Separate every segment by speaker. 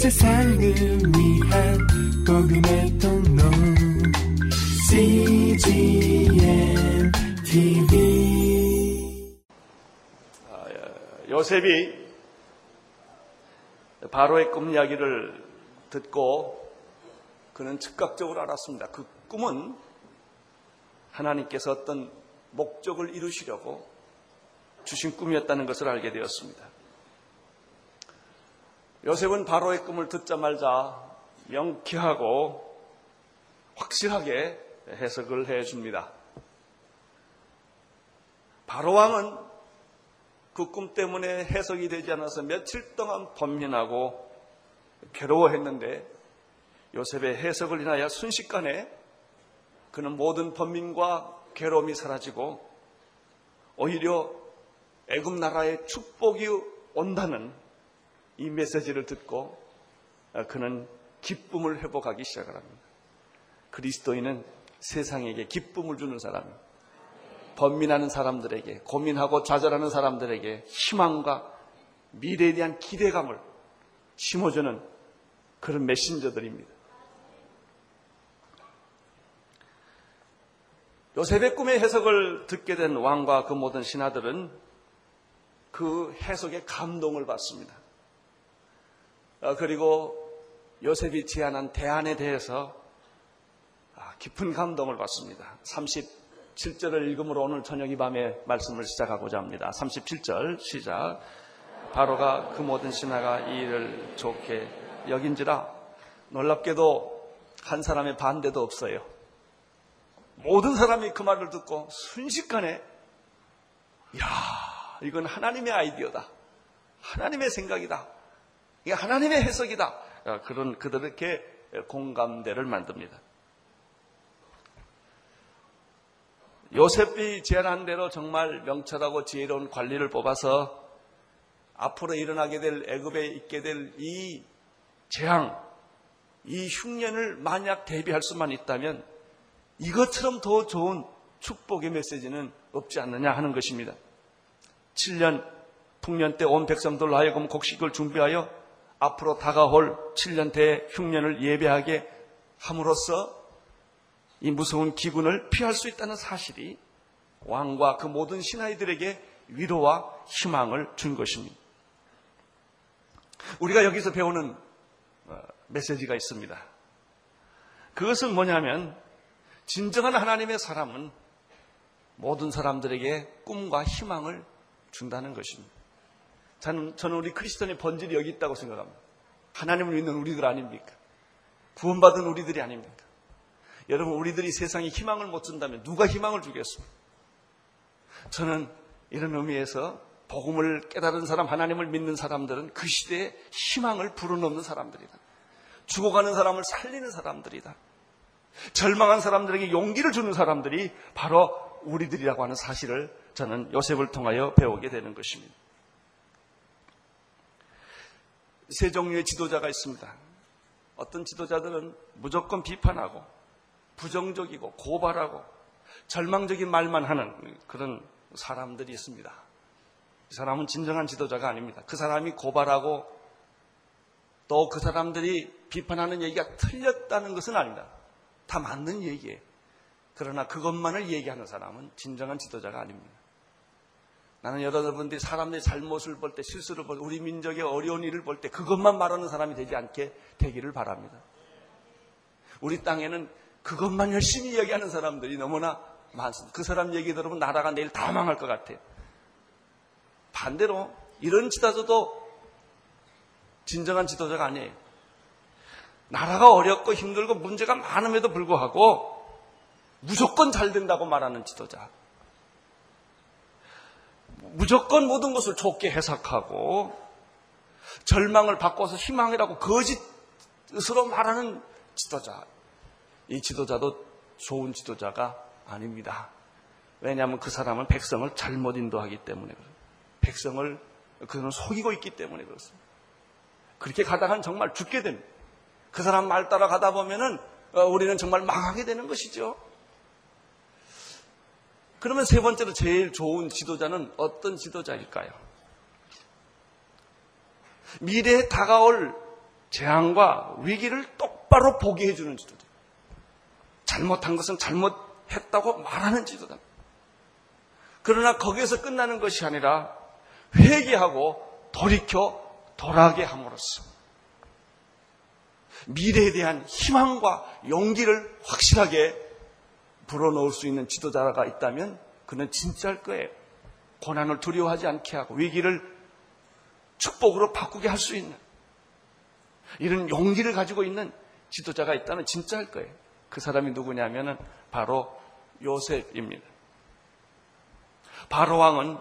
Speaker 1: 세상을 위한 복음의 통로 CGM TV
Speaker 2: 요셉이 바로의 꿈 이야기를 듣고 그는 즉각적으로 알았습니다. 그 꿈은 하나님께서 어떤 목적을 이루시려고 주신 꿈이었다는 것을 알게 되었습니다. 요셉은 바로의 꿈을 듣자마자 명쾌하고 확실하게 해석을 해 줍니다. 바로 왕은 그 꿈 때문에 해석이 되지 않아서 며칠 동안 번민하고 괴로워했는데 요셉의 해석을 인하여 순식간에 그는 모든 번민과 괴로움이 사라지고 오히려 애굽 나라의 축복이 온다는 이 메시지를 듣고 그는 기쁨을 회복하기 시작을 합니다. 그리스도인은 세상에게 기쁨을 주는 사람입니다. 번민하는 사람들에게, 고민하고 좌절하는 사람들에게 희망과 미래에 대한 기대감을 심어주는 그런 메신저들입니다. 요셉의 꿈의 해석을 듣게 된 왕과 그 모든 신하들은 그 해석에 감동을 받습니다. 어, 그리고 요셉이 제안한 대안에 대해서 아, 깊은 감동을 받습니다. 37절을 읽음으로 오늘 저녁 이 밤에 말씀을 시작하고자 합니다. 37절 시작. 바로가 그 모든 신하가 이 일을 좋게 여긴지라 놀랍게도 한 사람의 반대도 없어요. 모든 사람이 그 말을 듣고 순식간에 야 이건 하나님의 아이디어다. 하나님의 생각이다. 이게 하나님의 해석이다. 어, 그런 그들에게 공감대를 만듭니다. 요셉이 제안한 대로 정말 명철하고 지혜로운 관리를 뽑아서 앞으로 일어나게 될 애굽에 있게 될 이 재앙, 이 흉년을 만약 대비할 수만 있다면 이것처럼 더 좋은 축복의 메시지는 없지 않느냐 하는 것입니다. 7년 풍년 때 온 백성들로 하여금 곡식을 준비하여 앞으로 다가올 7년 대 흉년을 예배하게 함으로써 이 무서운 기근을 피할 수 있다는 사실이 왕과 그 모든 신하이들에게 위로와 희망을 준 것입니다. 우리가 여기서 배우는 어, 메시지가 있습니다. 그것은 뭐냐면 진정한 하나님의 사람은 모든 사람들에게 꿈과 희망을 준다는 것입니다. 저는, 저는 우리 크리스천의 본질이 여기 있다고 생각합니다. 하나님을 믿는 우리들 아닙니까? 구원받은 우리들이 아닙니까? 여러분, 우리들이 세상에 희망을 못 준다면 누가 희망을 주겠습니까? 저는 이런 의미에서 복음을 깨달은 사람, 하나님을 믿는 사람들은 그 시대에 희망을 불어넣는 사람들이다. 죽어가는 사람을 살리는 사람들이다. 절망한 사람들에게 용기를 주는 사람들이 바로 우리들이라고 하는 사실을 저는 요셉을 통하여 배우게 되는 것입니다. 세 종류의 지도자가 있습니다. 어떤 지도자들은 무조건 비판하고 부정적이고 고발하고 절망적인 말만 하는 그런 사람들이 있습니다. 이 사람은 진정한 지도자가 아닙니다. 그 사람이 고발하고 또 그 사람들이 비판하는 얘기가 틀렸다는 것은 아닙니다. 다 맞는 얘기예요. 그러나 그것만을 얘기하는 사람은 진정한 지도자가 아닙니다. 나는 여러분들이 사람들의 잘못을 볼 때, 실수를 볼 때, 우리 민족의 어려운 일을 볼 때 그것만 말하는 사람이 되지 않게 되기를 바랍니다. 우리 땅에는 그것만 열심히 얘기하는 사람들이 너무나 많습니다. 그 사람 얘기 들으면 나라가 내일 다 망할 것 같아요. 반대로 이런 지도자도 진정한 지도자가 아니에요. 나라가 어렵고 힘들고 문제가 많음에도 불구하고 무조건 잘 된다고 말하는 지도자. 무조건 모든 것을 좋게 해석하고 절망을 바꿔서 희망이라고 거짓으로 말하는 지도자. 이 지도자도 좋은 지도자가 아닙니다. 왜냐하면 그 사람은 백성을 잘못 인도하기 때문에 그래요. 백성을 그는 속이고 있기 때문에 그렇습니다. 그렇게 가다가는 정말 죽게 됩니다. 그 사람 말 따라 가다 보면은 어, 우리는 정말 망하게 되는 것이죠. 그러면 세 번째로 제일 좋은 지도자는 어떤 지도자일까요? 미래에 다가올 재앙과 위기를 똑바로 보게 해주는 지도자. 잘못한 것은 잘못했다고 말하는 지도자. 그러나 거기에서 끝나는 것이 아니라 회개하고 돌이켜 돌아가게 함으로써 미래에 대한 희망과 용기를 확실하게 불어넣을 수 있는 지도자가 있다면 그는 진짜일 거예요. 고난을 두려워하지 않게 하고 위기를 축복으로 바꾸게 할 수 있는 이런 용기를 가지고 있는 지도자가 있다면 진짜일 거예요. 그 사람이 누구냐면은 바로 요셉입니다. 바로 왕은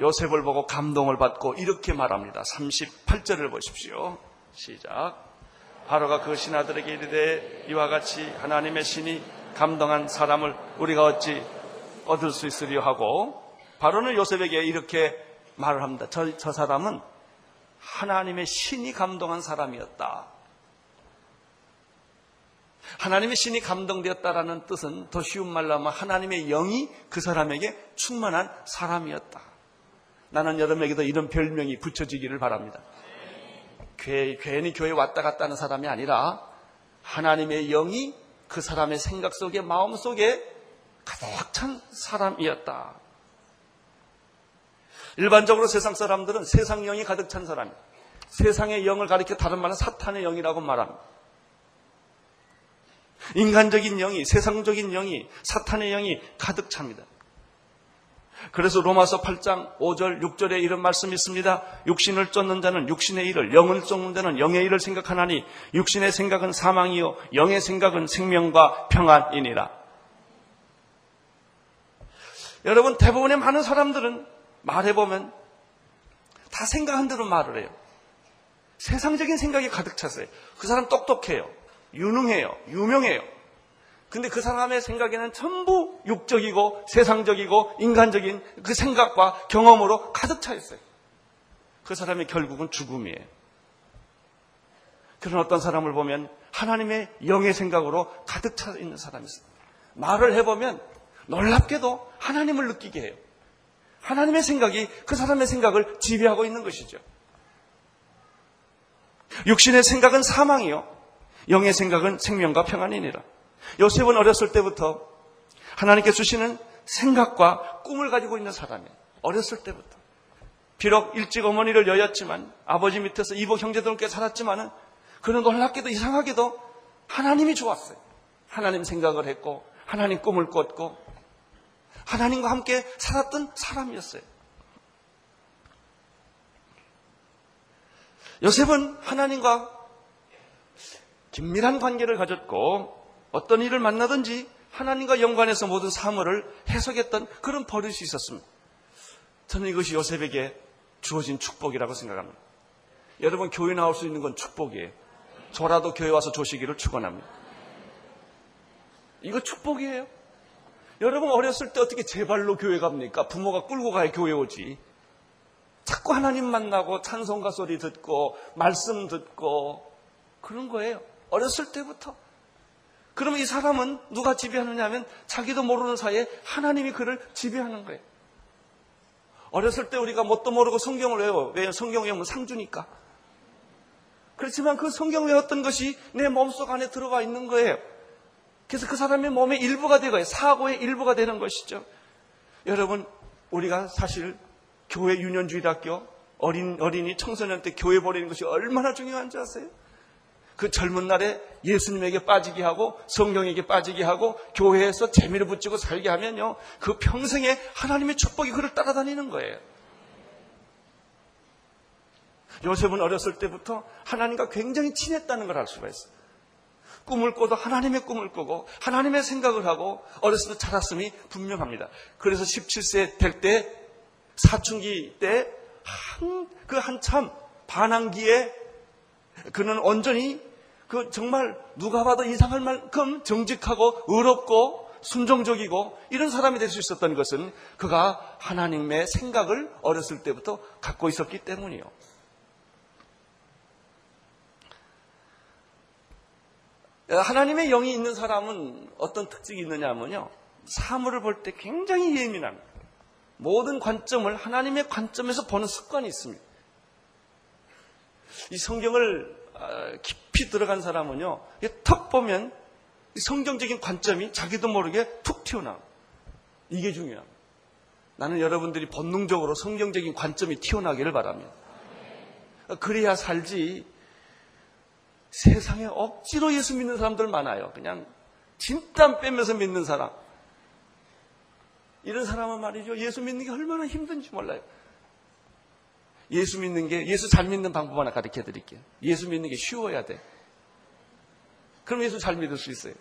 Speaker 2: 요셉을 보고 감동을 받고 이렇게 말합니다. 38절을 보십시오. 시작. 바로가 그 신하들에게 이르되 이와 같이 하나님의 신이 감동한 사람을 우리가 어찌 얻을 수 있으려 하고 바로는 요셉에게 이렇게 말을 합니다. 저, 저 사람은 하나님의 신이 감동한 사람이었다. 하나님의 신이 감동되었다라는 뜻은 더 쉬운 말로 하면 하나님의 영이 그 사람에게 충만한 사람이었다. 나는 여러분에게도 이런 별명이 붙여지기를 바랍니다. 괜히 교회 왔다 갔다 하는 사람이 아니라 하나님의 영이 그 사람의 생각 속에 마음 속에 가득 찬 사람이었다. 일반적으로 세상 사람들은 세상 영이 가득 찬 사람, 세상의 영을 가리켜 다른 말은 사탄의 영이라고 말합니다. 인간적인 영이, 세상적인 영이, 사탄의 영이 가득 찹니다. 그래서 로마서 8장 5절, 6절에 이런 말씀이 있습니다. 육신을 쫓는 자는 육신의 일을, 영을 쫓는 자는 영의 일을 생각하나니 육신의 생각은 사망이요, 영의 생각은 생명과 평안이니라. 여러분, 대부분의 많은 사람들은 말해보면 다 생각한 대로 말을 해요. 세상적인 생각이 가득 찼어요. 그 사람 똑똑해요. 유능해요. 유명해요. 근데 그 사람의 생각에는 전부 육적이고 세상적이고 인간적인 그 생각과 경험으로 가득 차 있어요. 그 사람의 결국은 죽음이에요. 그런 어떤 사람을 보면 하나님의 영의 생각으로 가득 차 있는 사람이 있어요. 말을 해보면 놀랍게도 하나님을 느끼게 해요. 하나님의 생각이 그 사람의 생각을 지배하고 있는 것이죠. 육신의 생각은 사망이요. 영의 생각은 생명과 평안이니라. 요셉은 어렸을 때부터 하나님께 주시는 생각과 꿈을 가지고 있는 사람이에요. 어렸을 때부터. 비록 일찍 어머니를 여였지만 아버지 밑에서 이복 형제들과 살았지만은 그는 놀랍게도 이상하게도 하나님이 좋았어요. 하나님 생각을 했고 하나님 꿈을 꿨고 하나님과 함께 살았던 사람이었어요. 요셉은 하나님과 긴밀한 관계를 가졌고 어떤 일을 만나든지 하나님과 연관해서 모든 사물을 해석했던 그런 버릇이 있었습니다. 저는 이것이 요셉에게 주어진 축복이라고 생각합니다. 여러분 교회 나올 수 있는 건 축복이에요. 저라도 교회 와서 조시기를 축원합니다. 이거 축복이에요. 여러분 어렸을 때 어떻게 제 발로 교회 갑니까? 부모가 끌고 가야 교회 오지. 자꾸 하나님 만나고 찬송가 소리 듣고 말씀 듣고 그런 거예요. 어렸을 때부터. 그러면 이 사람은 누가 지배하느냐 하면 자기도 모르는 사이에 하나님이 그를 지배하는 거예요. 어렸을 때 우리가 뭣도 모르고 성경을 외워. 왜 성경 외우면 상 주니까. 그렇지만 그 성경 외웠던 것이 내 몸속 안에 들어가 있는 거예요. 그래서 그 사람의 몸의 일부가 되고요. 사고의 일부가 되는 것이죠. 여러분, 우리가 사실 교회 유년주일학교 어린, 어린이 청소년 때 교회 보내는 것이 얼마나 중요한지 아세요? 그 젊은 날에 예수님에게 빠지게 하고 성령에게 빠지게 하고 교회에서 재미를 붙이고 살게 하면요. 그 평생에 하나님의 축복이 그를 따라다니는 거예요. 요셉은 어렸을 때부터 하나님과 굉장히 친했다는 걸 알 수가 있어요. 꿈을 꿔도 하나님의 꿈을 꾸고 하나님의 생각을 하고 어렸을 때 자랐음이 분명합니다. 그래서 17세 될 때 사춘기 때 한, 그 한참 반항기에 그는 온전히 그 정말 누가 봐도 이상할 만큼 정직하고 의롭고 순종적이고 이런 사람이 될 수 있었던 것은 그가 하나님의 생각을 어렸을 때부터 갖고 있었기 때문이요. 하나님의 영이 있는 사람은 어떤 특징이 있느냐면요. 사물을 볼 때 굉장히 예민합니다. 모든 관점을 하나님의 관점에서 보는 습관이 있습니다. 이 성경을 아, 깊이 들어간 사람은요, 턱 보면 이 성경적인 관점이 자기도 모르게 툭 튀어나와. 이게 중요합니다. 나는 여러분들이 본능적으로 성경적인 관점이 튀어나기를 바랍니다. 그래야 살지 세상에 억지로 예수 믿는 사람들 많아요. 그냥 진땀 빼면서 믿는 사람. 이런 사람은 말이죠. 예수 믿는 게 얼마나 힘든지 몰라요. 예수 믿는 게, 예수 잘 믿는 방법 하나 가르쳐 드릴게요. 예수 믿는 게 쉬워야 돼. 그럼 예수 잘 믿을 수 있어요.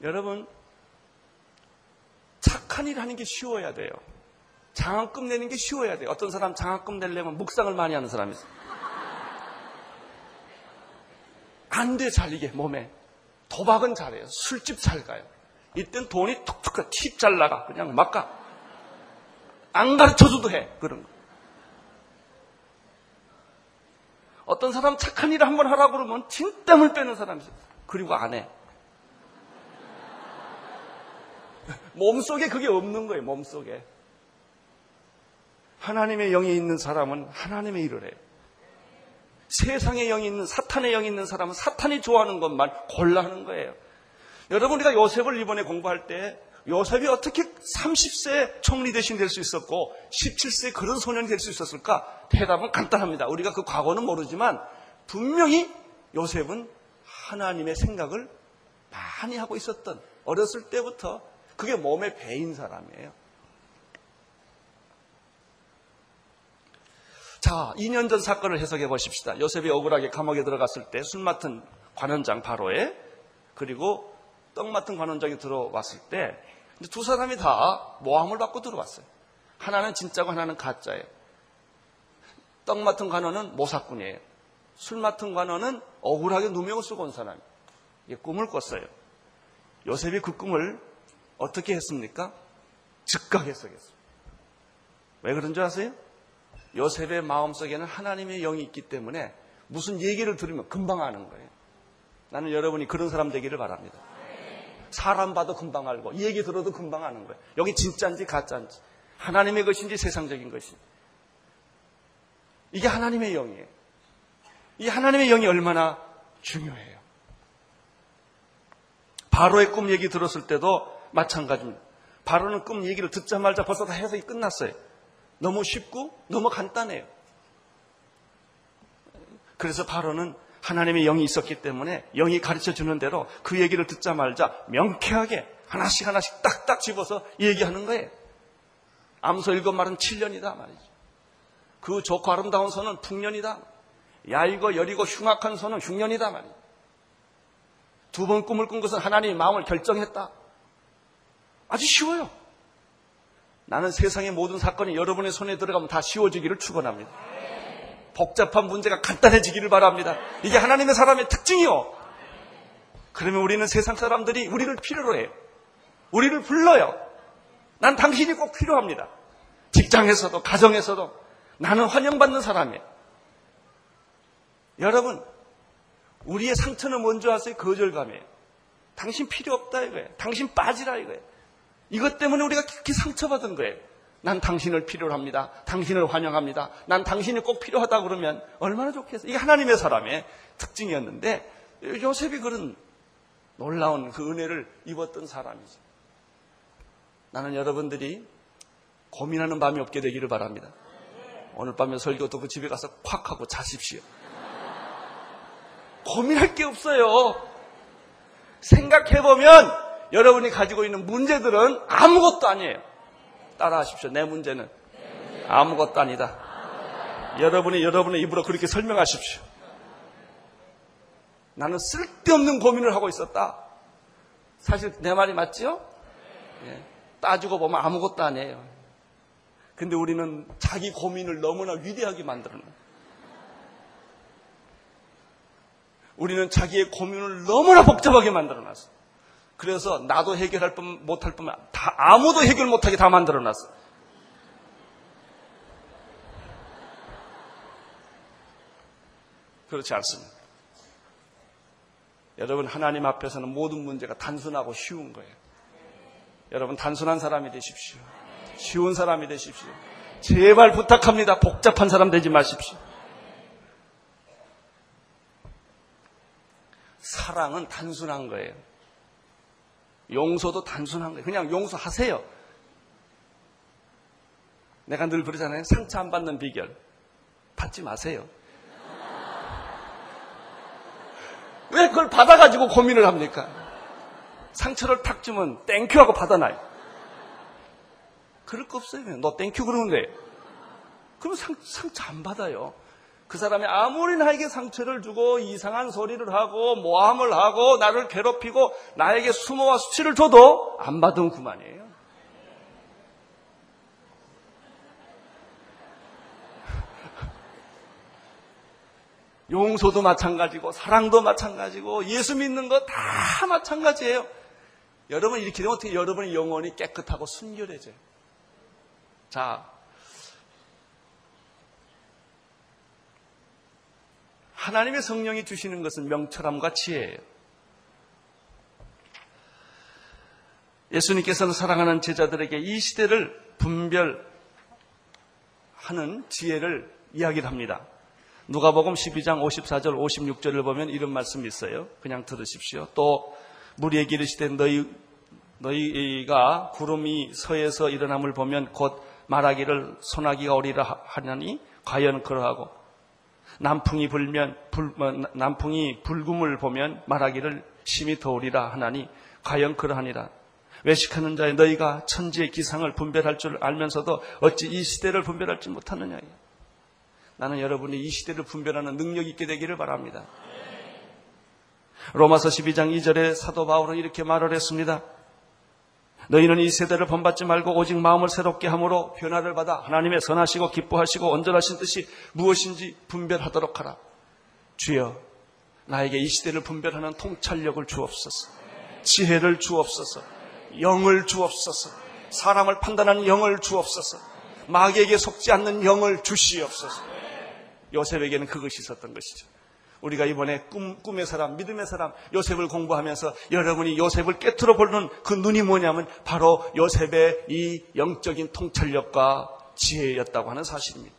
Speaker 2: 여러분, 착한 일 하는 게 쉬워야 돼요. 장학금 내는 게 쉬워야 돼요. 어떤 사람 장학금 내려면 묵상을 많이 하는 사람이 있어요. 안 돼, 잘 이게, 몸에. 도박은 잘해요. 술집 잘 가요. 이땐 돈이 툭툭 팁잘 나가. 그냥 막 가. 안 가르쳐줘도 해. 그런 거. 어떤 사람 착한 일을 한번 하라고 그러면 진땀을 빼는 사람이 있어요. 그리고 안 해. 몸속에 그게 없는 거예요, 몸속에. 하나님의 영이 있는 사람은 하나님의 일을 해요. 세상의 영이 있는, 사탄의 영이 있는 사람은 사탄이 좋아하는 것만 골라 하는 거예요. 여러분, 우리가 요셉을 이번에 공부할 때 요셉이 어떻게 30세 총리 대신 될 수 있었고 17세 그런 소년이 될 수 있었을까? 대답은 간단합니다. 우리가 그 과거는 모르지만 분명히 요셉은 하나님의 생각을 많이 하고 있었던 어렸을 때부터 그게 몸에 배인 사람이에요. 자, 2년 전 사건을 해석해 보십시다. 요셉이 억울하게 감옥에 들어갔을 때 술 맡은 관원장 바로에 그리고 떡 맡은 관원장이 들어왔을 때 두 사람이 다 모함을 받고 들어왔어요. 하나는 진짜고 하나는 가짜예요. 떡 맡은 관원은 모사꾼이에요. 술 맡은 관원은 억울하게 누명을 쓰고 온 사람이에요. 꿈을 꿨어요. 요셉이 그 꿈을 어떻게 했습니까? 즉각 해석했어요. 왜 그런 줄 아세요? 요셉의 마음속에는 하나님의 영이 있기 때문에 무슨 얘기를 들으면 금방 아는 거예요. 나는 여러분이 그런 사람 되기를 바랍니다. 사람 봐도 금방 알고 얘기 들어도 금방 아는 거예요. 여기 진짜인지 가짜인지 하나님의 것인지 세상적인 것인지 이게 하나님의 영이에요. 이 하나님의 영이 얼마나 중요해요. 바로의 꿈 얘기 들었을 때도 마찬가지입니다. 바로는 꿈 얘기를 듣자마자 벌써 다 해석이 끝났어요. 너무 쉽고 너무 간단해요. 그래서 바로는 하나님의 영이 있었기 때문에 영이 가르쳐 주는 대로 그 얘기를 듣자 말자 명쾌하게 하나씩 하나씩 딱딱 집어서 얘기하는 거예요. 암소 일곱 말은 7년이다 말이죠. 그 좋고 아름다운 손은 풍년이다. 야이고 여리고 흉악한 손은 흉년이다 말이죠. 두 번 꿈을 꾼 것은 하나님의 마음을 결정했다. 아주 쉬워요. 나는 세상의 모든 사건이 여러분의 손에 들어가면 다 쉬워지기를 축원합니다. 복잡한 문제가 간단해지기를 바랍니다. 이게 하나님의 사람의 특징이요. 그러면 우리는 세상 사람들이 우리를 필요로 해요. 우리를 불러요. 난 당신이 꼭 필요합니다. 직장에서도 가정에서도 나는 환영받는 사람이에요. 여러분, 우리의 상처는 뭔지 아세요? 거절감이에요. 당신 필요 없다 이거예요. 당신 빠지라 이거예요. 이것 때문에 우리가 깊게 상처받은 거예요. 난 당신을 필요로 합니다. 당신을 환영합니다. 난 당신이 꼭 필요하다 그러면 얼마나 좋겠어요. 이게 하나님의 사람의 특징이었는데 요셉이 그런 놀라운 그 은혜를 입었던 사람이죠. 나는 여러분들이 고민하는 밤이 없게 되기를 바랍니다. 오늘 밤에 설교 듣고 집에 가서 콱 하고 자십시오. 고민할 게 없어요. 생각해보면 여러분이 가지고 있는 문제들은 아무것도 아니에요. 따라 하십시오. 내 문제는 아무것도 아니다. 여러분이 여러분의 입으로 그렇게 설명하십시오. 나는 쓸데없는 고민을 하고 있었다. 사실 내 말이 맞지요? 예. 따지고 보면 아무것도 아니에요. 근데 우리는 자기 고민을 너무나 위대하게 만들어 놓은 우리는 자기의 고민을 너무나 복잡하게 만들어 놨어. 그래서 나도 해결할 뿐 못할 뿐만 다 아무도 해결 못하게 다 만들어놨어. 그렇지 않습니다. 여러분 하나님 앞에서는 모든 문제가 단순하고 쉬운 거예요. 여러분 단순한 사람이 되십시오. 쉬운 사람이 되십시오. 제발 부탁합니다. 복잡한 사람 되지 마십시오. 사랑은 단순한 거예요. 용서도 단순한 거예요. 그냥 용서하세요. 내가 늘 그러잖아요. 상처 안 받는 비결. 받지 마세요. 왜 그걸 받아가지고 고민을 합니까? 상처를 탁 주면 thank you 하고 받아놔요. 그럴 거 없어요. 너 thank you 그러는데. 그럼 상, 상처 안 받아요. 그 사람이 아무리 나에게 상처를 주고 이상한 소리를 하고 모함을 하고 나를 괴롭히고 나에게 수모와 수치를 줘도 안 받으면 그만이에요. 용서도 마찬가지고 사랑도 마찬가지고 예수 믿는 거 다 마찬가지예요. 여러분 이렇게 되면 어떻게 여러분의 영혼이 깨끗하고 순결해져요. 자, 하나님의 성령이 주시는 것은 명철함과 지혜예요. 예수님께서는 사랑하는 제자들에게 이 시대를 분별하는 지혜를 이야기를 합니다. 누가복음 12장 54절 56절을 보면 이런 말씀이 있어요. 그냥 들으십시오. 또 무리에게 이르시되 너희 너희가 구름이 서에서 일어남을 보면 곧 말하기를 소나기가 오리라 하냐니 과연 그러하고 남풍이 불면 불, 뭐, 남풍이 불금을 보면 말하기를 심히 더우리라 하나니 과연 그러하니라. 외식하는 자의 너희가 천지의 기상을 분별할 줄 알면서도 어찌 이 시대를 분별할지 못하느냐. 나는 여러분이 이 시대를 분별하는 능력 있게 되기를 바랍니다. 로마서 12장 2절에 사도 바울은 이렇게 말을 했습니다. 너희는 이 세대를 본받지 말고 오직 마음을 새롭게 함으로 변화를 받아 하나님의 선하시고 기뻐하시고 온전하신 뜻이 무엇인지 분별하도록 하라. 주여, 나에게 이 시대를 분별하는 통찰력을 주옵소서. 지혜를 주옵소서. 영을 주옵소서. 사람을 판단하는 영을 주옵소서. 마귀에게 속지 않는 영을 주시옵소서. 요셉에게는 그것이 있었던 것이죠. 우리가 이번에 꿈, 꿈의 사람, 믿음의 사람, 요셉을 공부하면서 여러분이 요셉을 깨트려 보는 그 눈이 뭐냐면 바로 요셉의 이 영적인 통찰력과 지혜였다고 하는 사실입니다.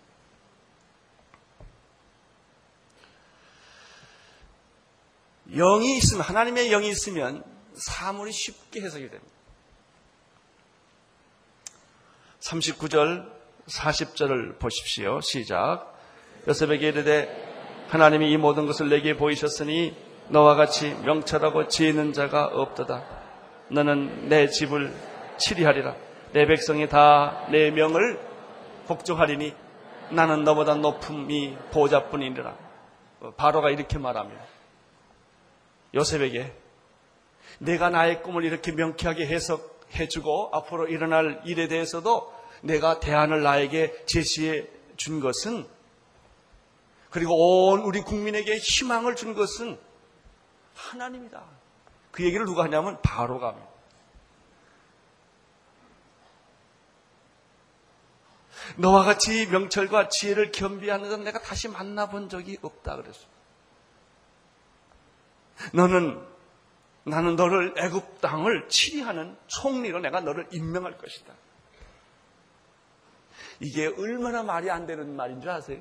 Speaker 2: 영이 있으면, 하나님의 영이 있으면 사물이 쉽게 해석이 됩니다. 39절, 40절을 보십시오. 시작. 요셉에게 이르되 하나님이 이 모든 것을 내게 보이셨으니 너와 같이 명철하고 지혜 있는 자가 없도다. 너는 내 집을 치리하리라. 내 백성이 다 내 명을 복종하리니 나는 너보다 높음이 보좌뿐이니라. 바로가 이렇게 말합니다. 요셉에게 내가 나의 꿈을 이렇게 명쾌하게 해석해주고 앞으로 일어날 일에 대해서도 내가 대안을 나에게 제시해 준 것은 그리고 온 우리 국민에게 희망을 준 것은 하나님이다. 그 얘기를 누가 하냐면 바로가 합니다. 너와 같이 명철과 지혜를 겸비하는 건 내가 다시 만나본 적이 없다 그랬어. 너는 나는 너를 애굽 땅을 치리하는 총리로 내가 너를 임명할 것이다. 이게 얼마나 말이 안 되는 말인 줄 아세요?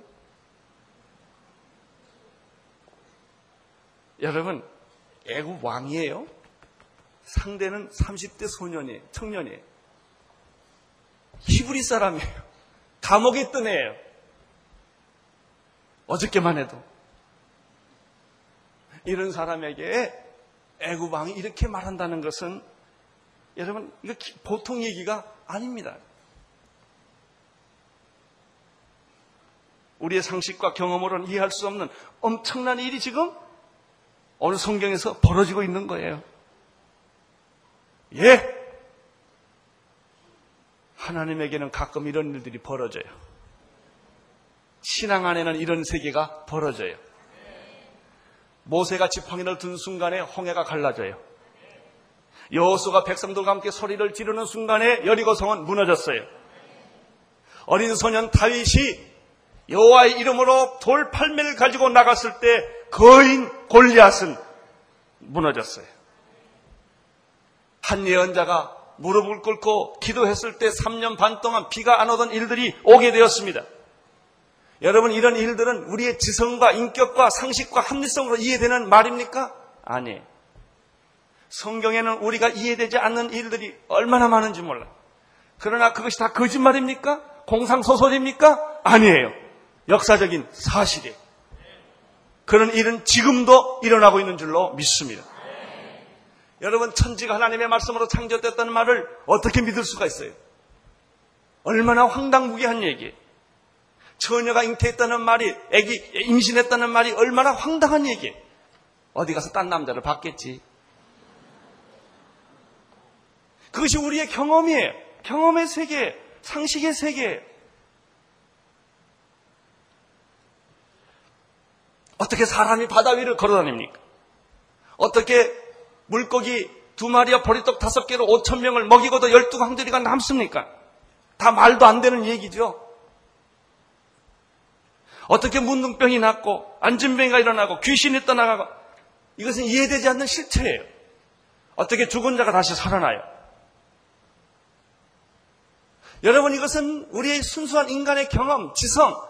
Speaker 2: 여러분, 애국 왕이에요. 상대는 30대 소년이에요. 청년이에요. 히브리 사람이에요. 감옥에 있던 애예요. 어저께만 해도. 이런 사람에게 애국 왕이 이렇게 말한다는 것은 여러분, 이거 보통 얘기가 아닙니다. 우리의 상식과 경험으로는 이해할 수 없는 엄청난 일이 지금 오늘 성경에서 벌어지고 있는 거예요. 예! 하나님에게는 가끔 이런 일들이 벌어져요. 신앙 안에는 이런 세계가 벌어져요. 모세가 지팡이를 든 순간에 홍해가 갈라져요. 여호수가 백성들과 함께 소리를 지르는 순간에 여리고성은 무너졌어요. 어린 소년 다윗이 여호와의 이름으로 돌팔매를 가지고 나갔을 때 거인 골리앗은 무너졌어요. 한 예언자가 무릎을 꿇고 기도했을 때 3년 반 동안 비가 안 오던 일들이 오게 되었습니다. 여러분 이런 일들은 우리의 지성과 인격과 상식과 합리성으로 이해되는 말입니까? 아니에요. 성경에는 우리가 이해되지 않는 일들이 얼마나 많은지 몰라. 그러나 그것이 다 거짓말입니까? 공상소설입니까? 아니에요. 역사적인 사실이에요. 그런 일은 지금도 일어나고 있는 줄로 믿습니다. 여러분, 천지가 하나님의 말씀으로 창조됐다는 말을 어떻게 믿을 수가 있어요? 얼마나 황당무계한 얘기예요. 처녀가 잉태했다는 말이, 애기 임신했다는 말이 얼마나 황당한 얘기예요. 어디 가서 딴 남자를 봤겠지. 그것이 우리의 경험이에요. 경험의 세계, 상식의 세계. 어떻게 사람이 바다 위를 걸어 다닙니까? 어떻게 물고기 두 마리와 보리떡 다섯 개로 오천 명을 먹이고도 열두 강들이가 남습니까? 다 말도 안 되는 얘기죠. 어떻게 문둥병이 낫고 안진병이가 일어나고 귀신이 떠나가고 이것은 이해되지 않는 실체예요. 어떻게 죽은 자가 다시 살아나요? 여러분 이것은 우리의 순수한 인간의 경험, 지성,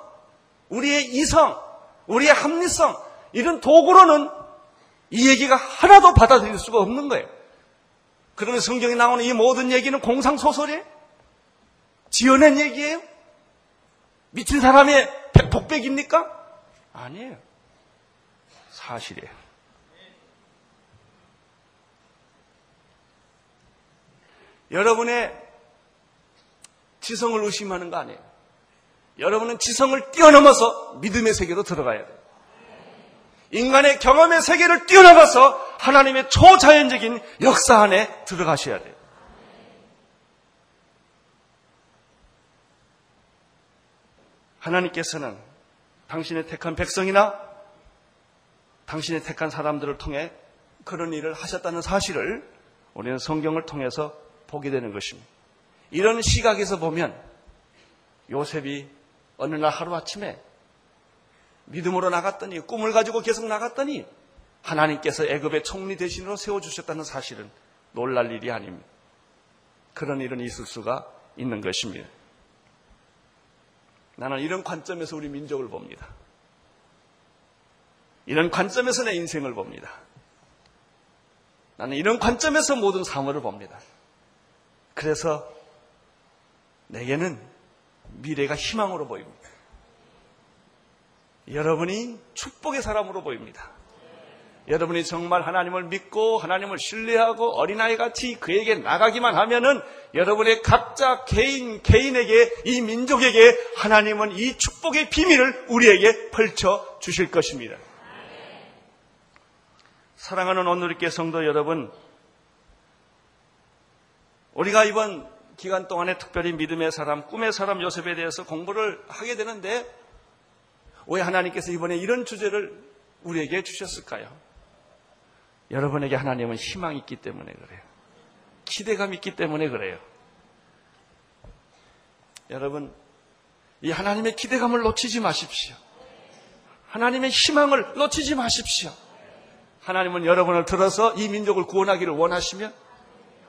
Speaker 2: 우리의 이성, 우리의 합리성 이런 도구로는 이 얘기가 하나도 받아들일 수가 없는 거예요. 그러면 성경에 나오는 이 모든 얘기는 공상소설이에요? 지어낸 얘기예요? 미친 사람의 복백입니까? 아니에요. 사실이에요. 여러분의 지성을 의심하는 거 아니에요. 여러분은 지성을 뛰어넘어서 믿음의 세계로 들어가야 돼요. 인간의 경험의 세계를 뛰어넘어서 하나님의 초자연적인 역사 안에 들어가셔야 돼요. 하나님께서는 당신의 택한 백성이나 당신의 택한 사람들을 통해 그런 일을 하셨다는 사실을 우리는 성경을 통해서 보게 되는 것입니다. 이런 시각에서 보면 요셉이 어느 날 하루아침에 믿음으로 나갔더니 꿈을 가지고 계속 나갔더니 하나님께서 애굽의 총리 대신으로 세워주셨다는 사실은 놀랄 일이 아닙니다. 그런 일은 있을 수가 있는 것입니다. 나는 이런 관점에서 우리 민족을 봅니다. 이런 관점에서 내 인생을 봅니다. 나는 이런 관점에서 모든 사물을 봅니다. 그래서 내게는 미래가 희망으로 보입니다. 여러분이 축복의 사람으로 보입니다. 여러분이 정말 하나님을 믿고 하나님을 신뢰하고 어린아이 같이 그에게 나가기만 하면은 여러분의 각자 개인, 개인에게 이 민족에게 하나님은 이 축복의 비밀을 우리에게 펼쳐 주실 것입니다. 사랑하는 오늘의 성도 여러분, 우리가 이번 기간 동안에 특별히 믿음의 사람, 꿈의 사람 요셉에 대해서 공부를 하게 되는데 왜 하나님께서 이번에 이런 주제를 우리에게 주셨을까요? 여러분에게 하나님은 희망이 있기 때문에 그래요. 기대감이 있기 때문에 그래요. 여러분, 이 하나님의 기대감을 놓치지 마십시오. 하나님의 희망을 놓치지 마십시오. 하나님은 여러분을 들어서 이 민족을 구원하기를 원하시면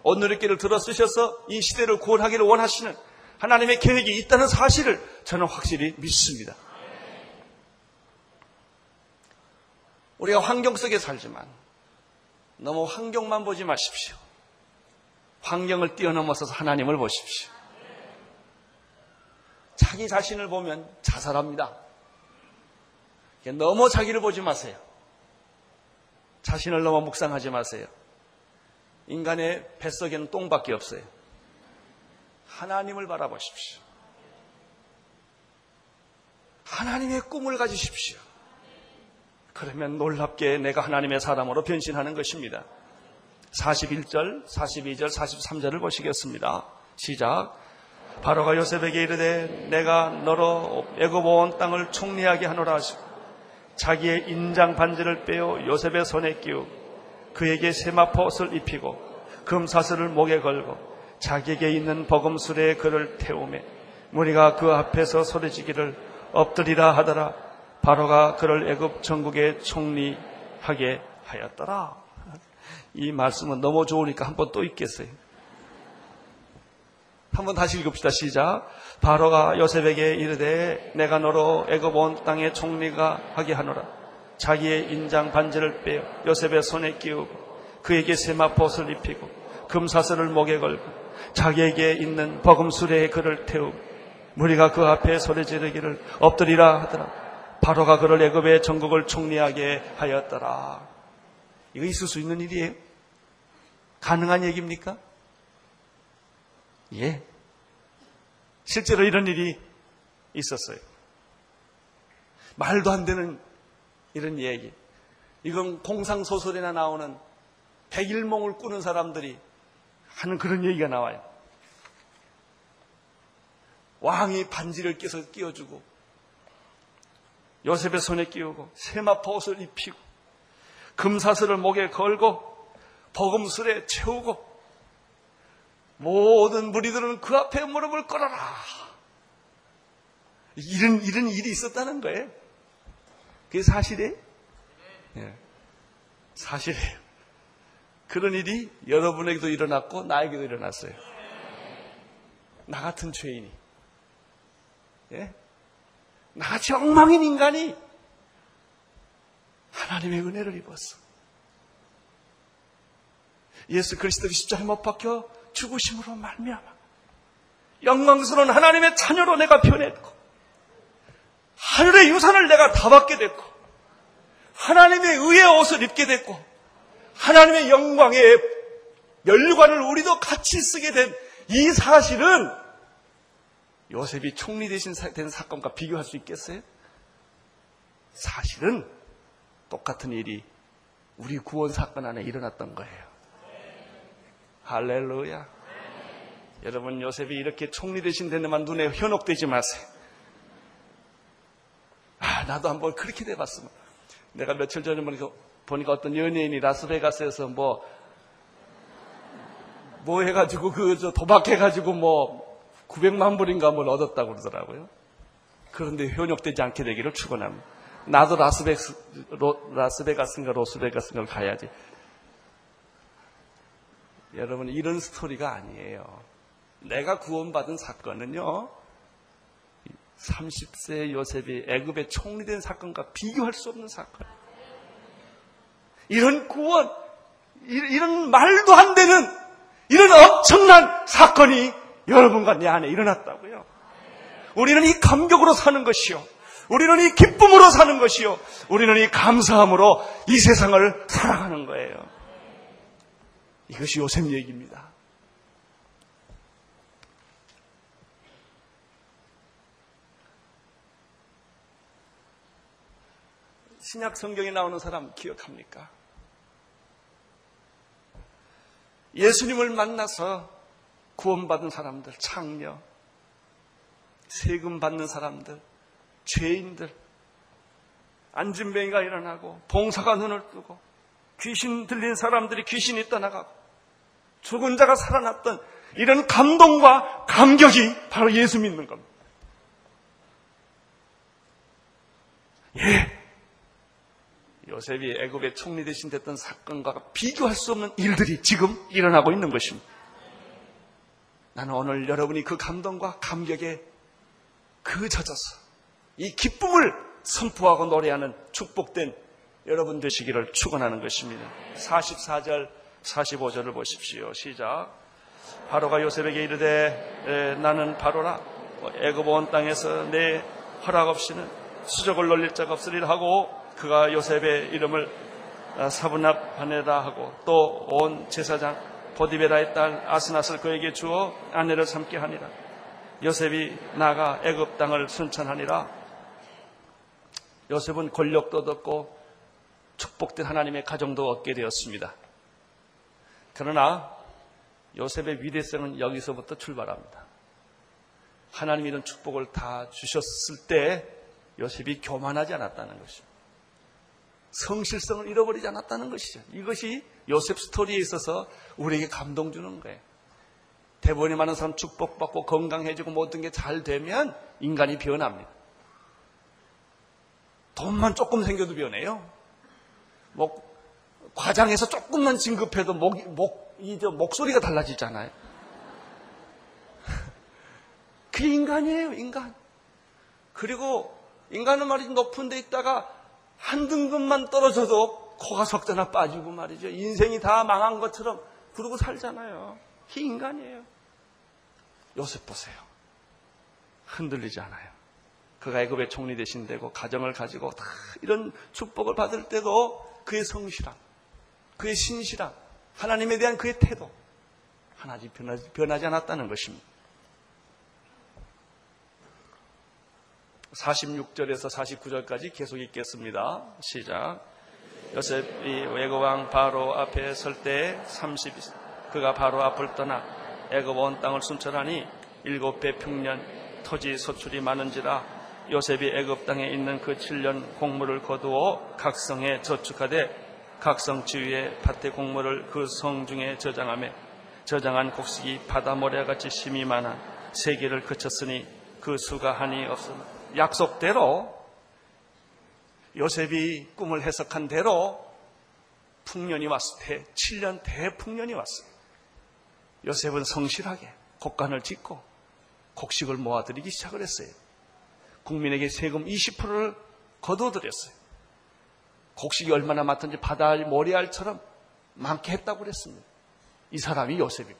Speaker 2: 오늘의 길을 들어 쓰셔서 이 시대를 구원하기를 원하시는 하나님의 계획이 있다는 사실을 저는 확실히 믿습니다. 우리가 환경 속에 살지만 너무 환경만 보지 마십시오. 환경을 뛰어넘어서 하나님을 보십시오. 자기 자신을 보면 자살합니다. 너무 자기를 보지 마세요. 자신을 너무 묵상하지 마세요. 인간의 뱃속에는 똥밖에 없어요. 하나님을 바라보십시오. 하나님의 꿈을 가지십시오. 그러면 놀랍게 내가 하나님의 사람으로 변신하는 것입니다. 41절, 42절, 43절을 보시겠습니다. 시작. 바로가 요셉에게 이르되 내가 너로 애굽 온 땅을 총리하게 하노라 하시고 자기의 인장 반지를 빼어 요셉의 손에 끼우 그에게 세마포옷을 입히고 금사슬을 목에 걸고 자기에게 있는 버금술에 그를 태우매 무리가 그 앞에서 소리지기를 엎드리라 하더라 바로가 그를 애굽 전국에 총리하게 하였더라. 이 말씀은 너무 좋으니까 한 번 또 읽겠어요. 한번 다시 읽읍시다. 시작. 바로가 요셉에게 이르되 내가 너로 애굽 온 땅의 총리가 하게 하노라. 자기의 인장 반지를 빼어 요셉의 손에 끼우고 그에게 세마포옷을 입히고 금사슬을 목에 걸고 자기에게 있는 버금수레에 그를 태우고 무리가 그 앞에 소리 지르기를 엎드리라 하더라. 바로가 그를 애굽의 전국을 총리하게 하였더라. 이거 있을 수 있는 일이에요? 가능한 얘기입니까? 예. 실제로 이런 일이 있었어요. 말도 안 되는 이런 얘기. 이건 공상소설이나 나오는 백일몽을 꾸는 사람들이 하는 그런 얘기가 나와요. 왕이 반지를 끼서 끼워주고 요셉의 손에 끼우고 세마포 옷을 입히고 금사슬을 목에 걸고 버금술에 채우고 모든 무리들은 그 앞에 무릎을 꿇어라. 이런 이런 일이 있었다는 거예요. 그게 사실이에요? 예. 사실이에요. 그런 일이 여러분에게도 일어났고 나에게도 일어났어요. 나 같은 죄인이, 예? 나같이 엉망인 인간이 하나님의 은혜를 입었어. 예수 그리스도의 십자가에 못 박혀 죽으심으로 말미암아 영광스러운 하나님의 자녀로 내가 변했고 하늘의 유산을 내가 다 받게 됐고 하나님의 의의 옷을 입게 됐고 하나님의 영광의 멸관을 우리도 같이 쓰게 된 이 사실은 요셉이 총리 대신 된 사건과 비교할 수 있겠어요? 사실은 똑같은 일이 우리 구원 사건 안에 일어났던 거예요. 할렐루야. 여러분 요셉이 이렇게 총리 대신 되는만 눈에 현혹되지 마세요. 아, 나도 한번 그렇게 돼봤으면. 내가 며칠 전에 보니까, 어떤 연예인이 라스베가스에서 뭐, 뭐 해가지고 그, 저 도박해가지고 뭐, 900만 불인가 뭘 얻었다고 그러더라고요. 그런데 현혹되지 않게 되기를 축원합니다. 나도 라스베가스, 라스베가스인가 로스베가스인가 가야지. 여러분 이런 스토리가 아니에요. 내가 구원받은 사건은요. 30세 요셉이 애굽의 총리된 사건과 비교할 수 없는 사건. 이런 구원, 이런 말도 안 되는 이런 엄청난 사건이 여러분과 내 안에 일어났다고요. 우리는 이 감격으로 사는 것이요. 우리는 이 기쁨으로 사는 것이요. 우리는 이 감사함으로 이 세상을 살아가는 거예요. 이것이 요셉 얘기입니다. 신약 성경에 나오는 사람 기억합니까? 예수님을 만나서 구원받은 사람들, 창녀, 세금 받는 사람들, 죄인들, 안진뱅이가 일어나고 봉사가 눈을 뜨고 귀신 들린 사람들이 귀신이 떠나가고 죽은 자가 살아났던 이런 감동과 감격이 바로 예수 믿는 겁니다. 예. 요셉이 애굽의 총리 대신 됐던 사건과 비교할 수 없는 일들이 지금 일어나고 있는 것입니다. 나는 오늘 여러분이 그 감동과 감격에 그 젖어서 이 기쁨을 선포하고 노래하는 축복된 여러분 되시기를 축원하는 것입니다. 44절, 45절을 보십시오. 시작. 바로가 요셉에게 이르되 나는 바로라 애굽 온 땅에서 내 허락 없이는 수족을 놀릴 자가 없으리라 하고 그가 요셉의 이름을 사분합하네라 하고 또 온 제사장 보디베라의 딸 아스낫을 그에게 주어 아내를 삼게 하니라. 요셉이 나가 애굽 땅을 순천하니라. 요셉은 권력도 얻었고 축복된 하나님의 가정도 얻게 되었습니다. 그러나 요셉의 위대성은 여기서부터 출발합니다. 하나님이 이런 축복을 다 주셨을 때 요셉이 교만하지 않았다는 것입니다. 성실성을 잃어버리지 않았다는 것이죠. 이것이 요셉 스토리에 있어서 우리에게 감동 주는 거예요. 대본이 많은 사람 축복받고 건강해지고 모든 게 잘 되면 인간이 변합니다. 돈만 조금 생겨도 변해요. 뭐 과장해서 조금만 진급해도 목, 목, 이저 목소리가 달라지잖아요. 그게 인간이에요, 인간. 그리고 인간은 말이지 높은 데 있다가 한 등급만 떨어져도 코가 석자나 빠지고 말이죠. 인생이 다 망한 것처럼 그러고 살잖아요. 그게 인간이에요. 요셉 보세요. 흔들리지 않아요. 그가 애굽의 총리 대신 되고 가정을 가지고 다 이런 축복을 받을 때도 그의 성실함, 그의 신실함, 하나님에 대한 그의 태도 변하지, 변하지 않았다는 것입니다. 46절에서 49절까지 계속 읽겠습니다. 시작. 요셉이 외국왕 바로 앞에 설 때 30, 그가 바로 앞을 떠나 애굽 온 땅을 순찰하니 일곱 배 평년 토지 소출이 많은지라 요셉이 애굽 땅에 있는 그 7년 곡물을 거두어 각성에 저축하되 각성 지위의 밭의 곡물을 그 성 중에 저장하며 저장한 곡식이 바다 모래같이 심이 많아 세계를 그쳤으니 그 수가 한이 없으나 약속대로 요셉이 꿈을 해석한 대로 풍년이 왔을 때 7년 대풍년이 왔어요. 요셉은 성실하게 곡간을 짓고 곡식을 모아들이기 시작을 했어요. 국민에게 세금 20%를 거둬들였어요. 곡식이 얼마나 많든지 바다의 모래알처럼 많게 했다고 그랬습니다. 이 사람이 요셉입니다.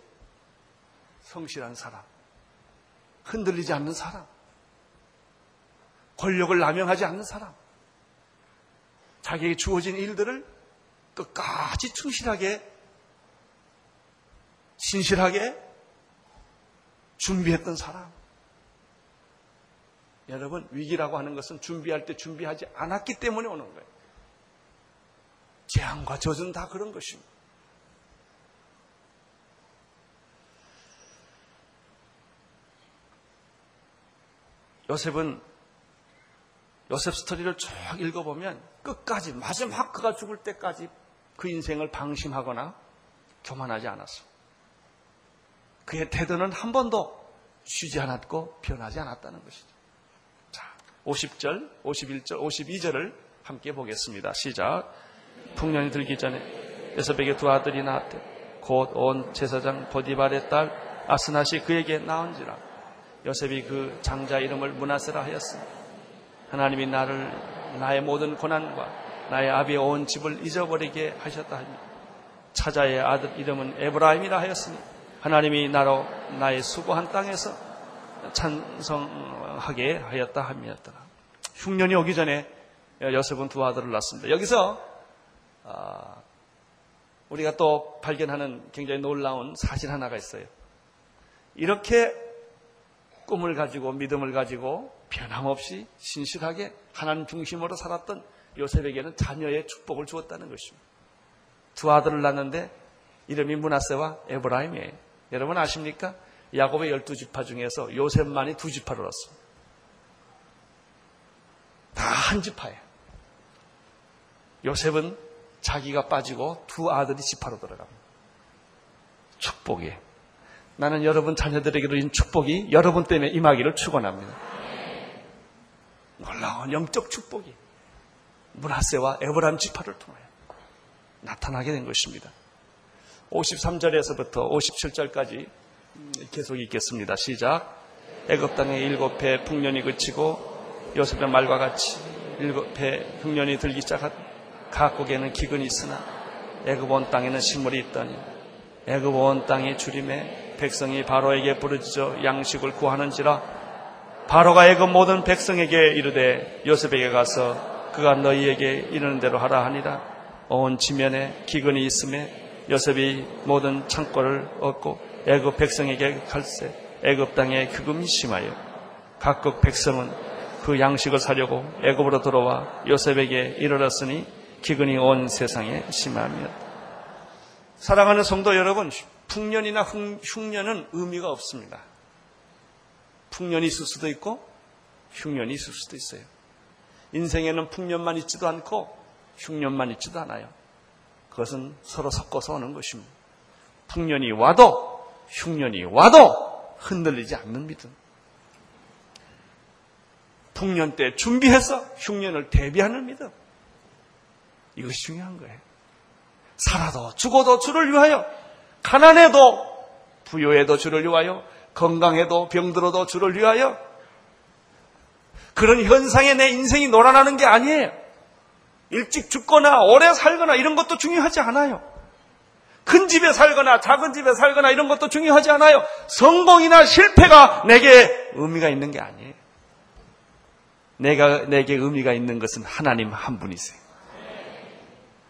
Speaker 2: 성실한 사람. 흔들리지 않는 사람. 권력을 남용하지 않는 사람. 자기에게 주어진 일들을 끝까지 충실하게, 신실하게 준비했던 사람. 여러분, 위기라고 하는 것은 준비할 때 준비하지 않았기 때문에 오는 거예요. 재앙과 저주는 다 그런 것입니다. 요셉은 요셉 스토리를 쭉 읽어보면 끝까지 마지막 그가 죽을 때까지 그 인생을 방심하거나 교만하지 않았어. 그의 태도는 한 번도 쉬지 않았고 변하지 않았다는 것이죠. 자, 50절, 51절, 52절을 함께 보겠습니다. 시작. 풍년이 들기 전에 에서백의 두 아들이 낳았대. 곧 온 제사장 보디발의 딸 아스낫이 그에게 낳은지라. 요셉이 그 장자 이름을 문하세라 하였으니 하나님이 나를 나의 모든 고난과 나의 아비의 온 집을 잊어버리게 하셨다 하니 차자의 아들 이름은 에브라임이라 하였으니 하나님이 나로 나의 수고한 땅에서 찬성하게 하였다 함이었더라. 흉년이 오기 전에 요셉은 두 아들을 낳습니다. 여기서 아, 우리가 또 발견하는 굉장히 놀라운 사실 하나가 있어요. 이렇게 꿈을 가지고 믿음을 가지고 변함없이 신실하게 하나님 중심으로 살았던 요셉에게는 자녀의 축복을 주었다는 것입니다. 두 아들을 낳는데 이름이 문하세와 에브라임이에요. 여러분 아십니까? 야곱의 열두 지파 중에서 요셉만이 두 지파를 얻습니다. 다 한 지파예요. 요셉은 자기가 빠지고 두 아들이 지파로 들어갑니다. 축복이. 나는 여러분 자녀들에게도 이 축복이 여러분 때문에 임하기를 축원합니다. 놀라운 영적 축복이 문하세와 에브람 지파를 통하여 나타나게 된 것입니다. 53절에서부터 57절까지 계속 읽겠습니다. 시작. 애굽 땅에 일곱 해 풍년이 그치고 요셉의 말과 같이 일곱 해 흉년이 들기 시작한 각국에는 기근이 있으나 애굽 온 땅에는 식물이 있더니 애굽 온 땅의 주림에 백성이 바로에게 부르짖어 양식을 구하는지라 바로가 애굽 모든 백성에게 이르되 요셉에게 가서 그가 너희에게 이르는 대로 하라 하니라 온 지면에 기근이 있음에 요셉이 모든 창고를 얻고 애굽 백성에게 갈세 애굽 땅에 그금이 심하여 각국 백성은 그 양식을 사려고 애굽으로 들어와 요셉에게 이르렀으니 기근이 온 세상에 심하였다. 사랑하는 성도 여러분, 풍년이나 흉년은 의미가 없습니다. 풍년이 있을 수도 있고 흉년이 있을 수도 있어요. 인생에는 풍년만 있지도 않고 흉년만 있지도 않아요. 그것은 서로 섞어서 오는 것입니다. 풍년이 와도 흉년이 와도 흔들리지 않는 믿음. 풍년 때 준비해서 흉년을 대비하는 믿음. 이것이 중요한 거예요. 살아도 죽어도 주를 위하여 가난해도 부여해도 주를 위하여 건강해도 병들어도 주를 위하여 그런 현상에 내 인생이 놀아나는 게 아니에요. 일찍 죽거나 오래 살거나 이런 것도 중요하지 않아요. 큰 집에 살거나 작은 집에 살거나 이런 것도 중요하지 않아요. 성공이나 실패가 내게 의미가 있는 게 아니에요. 내가 내게 의미가 있는 것은 하나님 한 분이세요.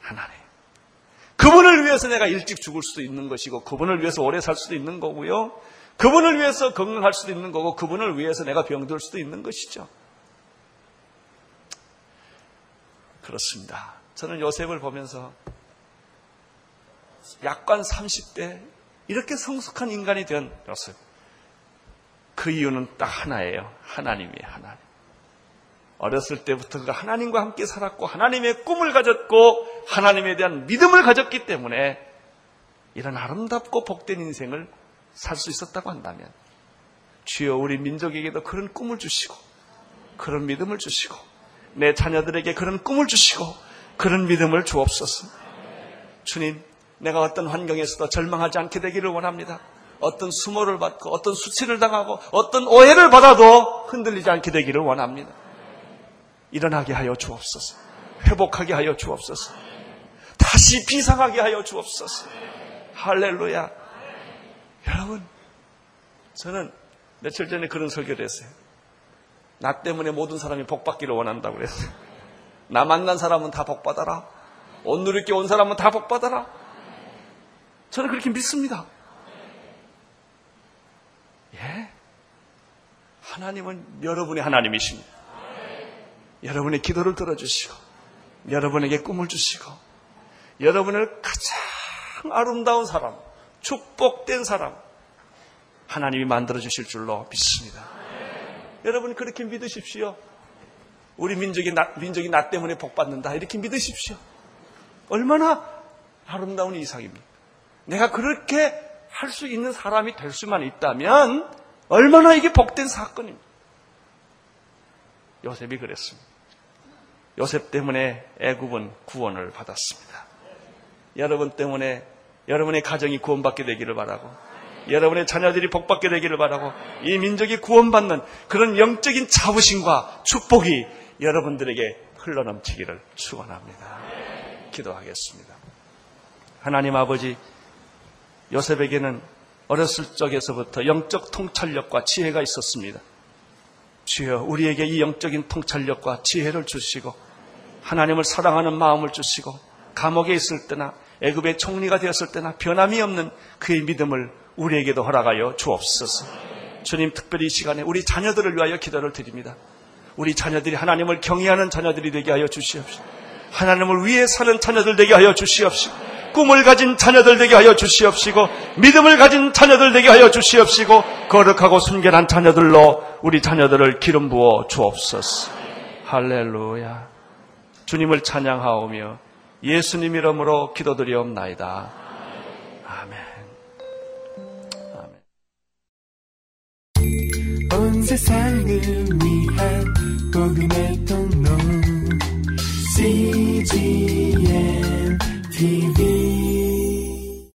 Speaker 2: 하나님. 그분을 위해서 내가 일찍 죽을 수도 있는 것이고 그분을 위해서 오래 살 수도 있는 거고요. 그분을 위해서 건강할 수도 있는 거고 그분을 위해서 내가 병들 수도 있는 것이죠. 그렇습니다. 저는 요셉을 보면서 약관 30대 이렇게 성숙한 인간이 된 요셉. 그 이유는 딱 하나예요. 하나님이에요, 하나님. 어렸을 때부터 그가 하나님과 함께 살았고 하나님의 꿈을 가졌고 하나님에 대한 믿음을 가졌기 때문에 이런 아름답고 복된 인생을 살 수 있었다고 한다면 주여 우리 민족에게도 그런 꿈을 주시고 그런 믿음을 주시고 내 자녀들에게 그런 꿈을 주시고 그런 믿음을 주옵소서. 주님, 내가 어떤 환경에서도 절망하지 않게 되기를 원합니다. 어떤 수모를 받고 어떤 수치를 당하고 어떤 오해를 받아도 흔들리지 않게 되기를 원합니다. 일어나게 하여 주옵소서. 회복하게 하여 주옵소서. 다시 비상하게 하여 주옵소서. 할렐루야. 여러분, 저는 며칠 전에 그런 설교를 했어요. 나 때문에 모든 사람이 복받기를 원한다고 그랬어요. 나 만난 사람은 다 복받아라. 옷 누리게 온 사람은 다 복받아라. 저는 그렇게 믿습니다. 예. 하나님은 여러분의 하나님이십니다. 여러분의 기도를 들어주시고, 여러분에게 꿈을 주시고, 여러분을 가장 아름다운 사람, 축복된 사람, 하나님이 만들어 주실 줄로 믿습니다. 여러분 그렇게 믿으십시오. 우리 민족이 나, 민족이 나 때문에 복 받는다 이렇게 믿으십시오. 얼마나 아름다운 이상입니까? 내가 그렇게 할 수 있는 사람이 될 수만 있다면 얼마나 이게 복된 사건입니다. 요셉이 그랬습니다. 요셉 때문에 애굽은 구원을 받았습니다. 여러분 때문에 여러분의 가정이 구원받게 되기를 바라고 여러분의 자녀들이 복받게 되기를 바라고 이 민족이 구원받는 그런 영적인 자부심과 축복이 여러분들에게 흘러넘치기를 축원합니다. 기도하겠습니다. 하나님 아버지 요셉에게는 어렸을 적에서부터 영적 통찰력과 지혜가 있었습니다. 주여 우리에게 이 영적인 통찰력과 지혜를 주시고 하나님을 사랑하는 마음을 주시고 감옥에 있을 때나 애굽의 총리가 되었을 때나 변함이 없는 그의 믿음을 우리에게도 허락하여 주옵소서. 주님 특별히 이 시간에 우리 자녀들을 위하여 기도를 드립니다. 우리 자녀들이 하나님을 경외하는 자녀들이 되게 하여 주시옵시고 하나님을 위해 사는 자녀들 되게 하여 주시옵시고 꿈을 가진 자녀들 되게 하여 주시옵시고 믿음을 가진 자녀들 되게 하여 주시옵시고 거룩하고 순결한 자녀들로 우리 자녀들을 기름 부어 주옵소서. 할렐루야. 주님을 찬양하오며 예수님 이름으로 기도드리옵나이다. 아멘. 아멘.
Speaker 1: 온 세상을 위한 복음의 통로 CGM TV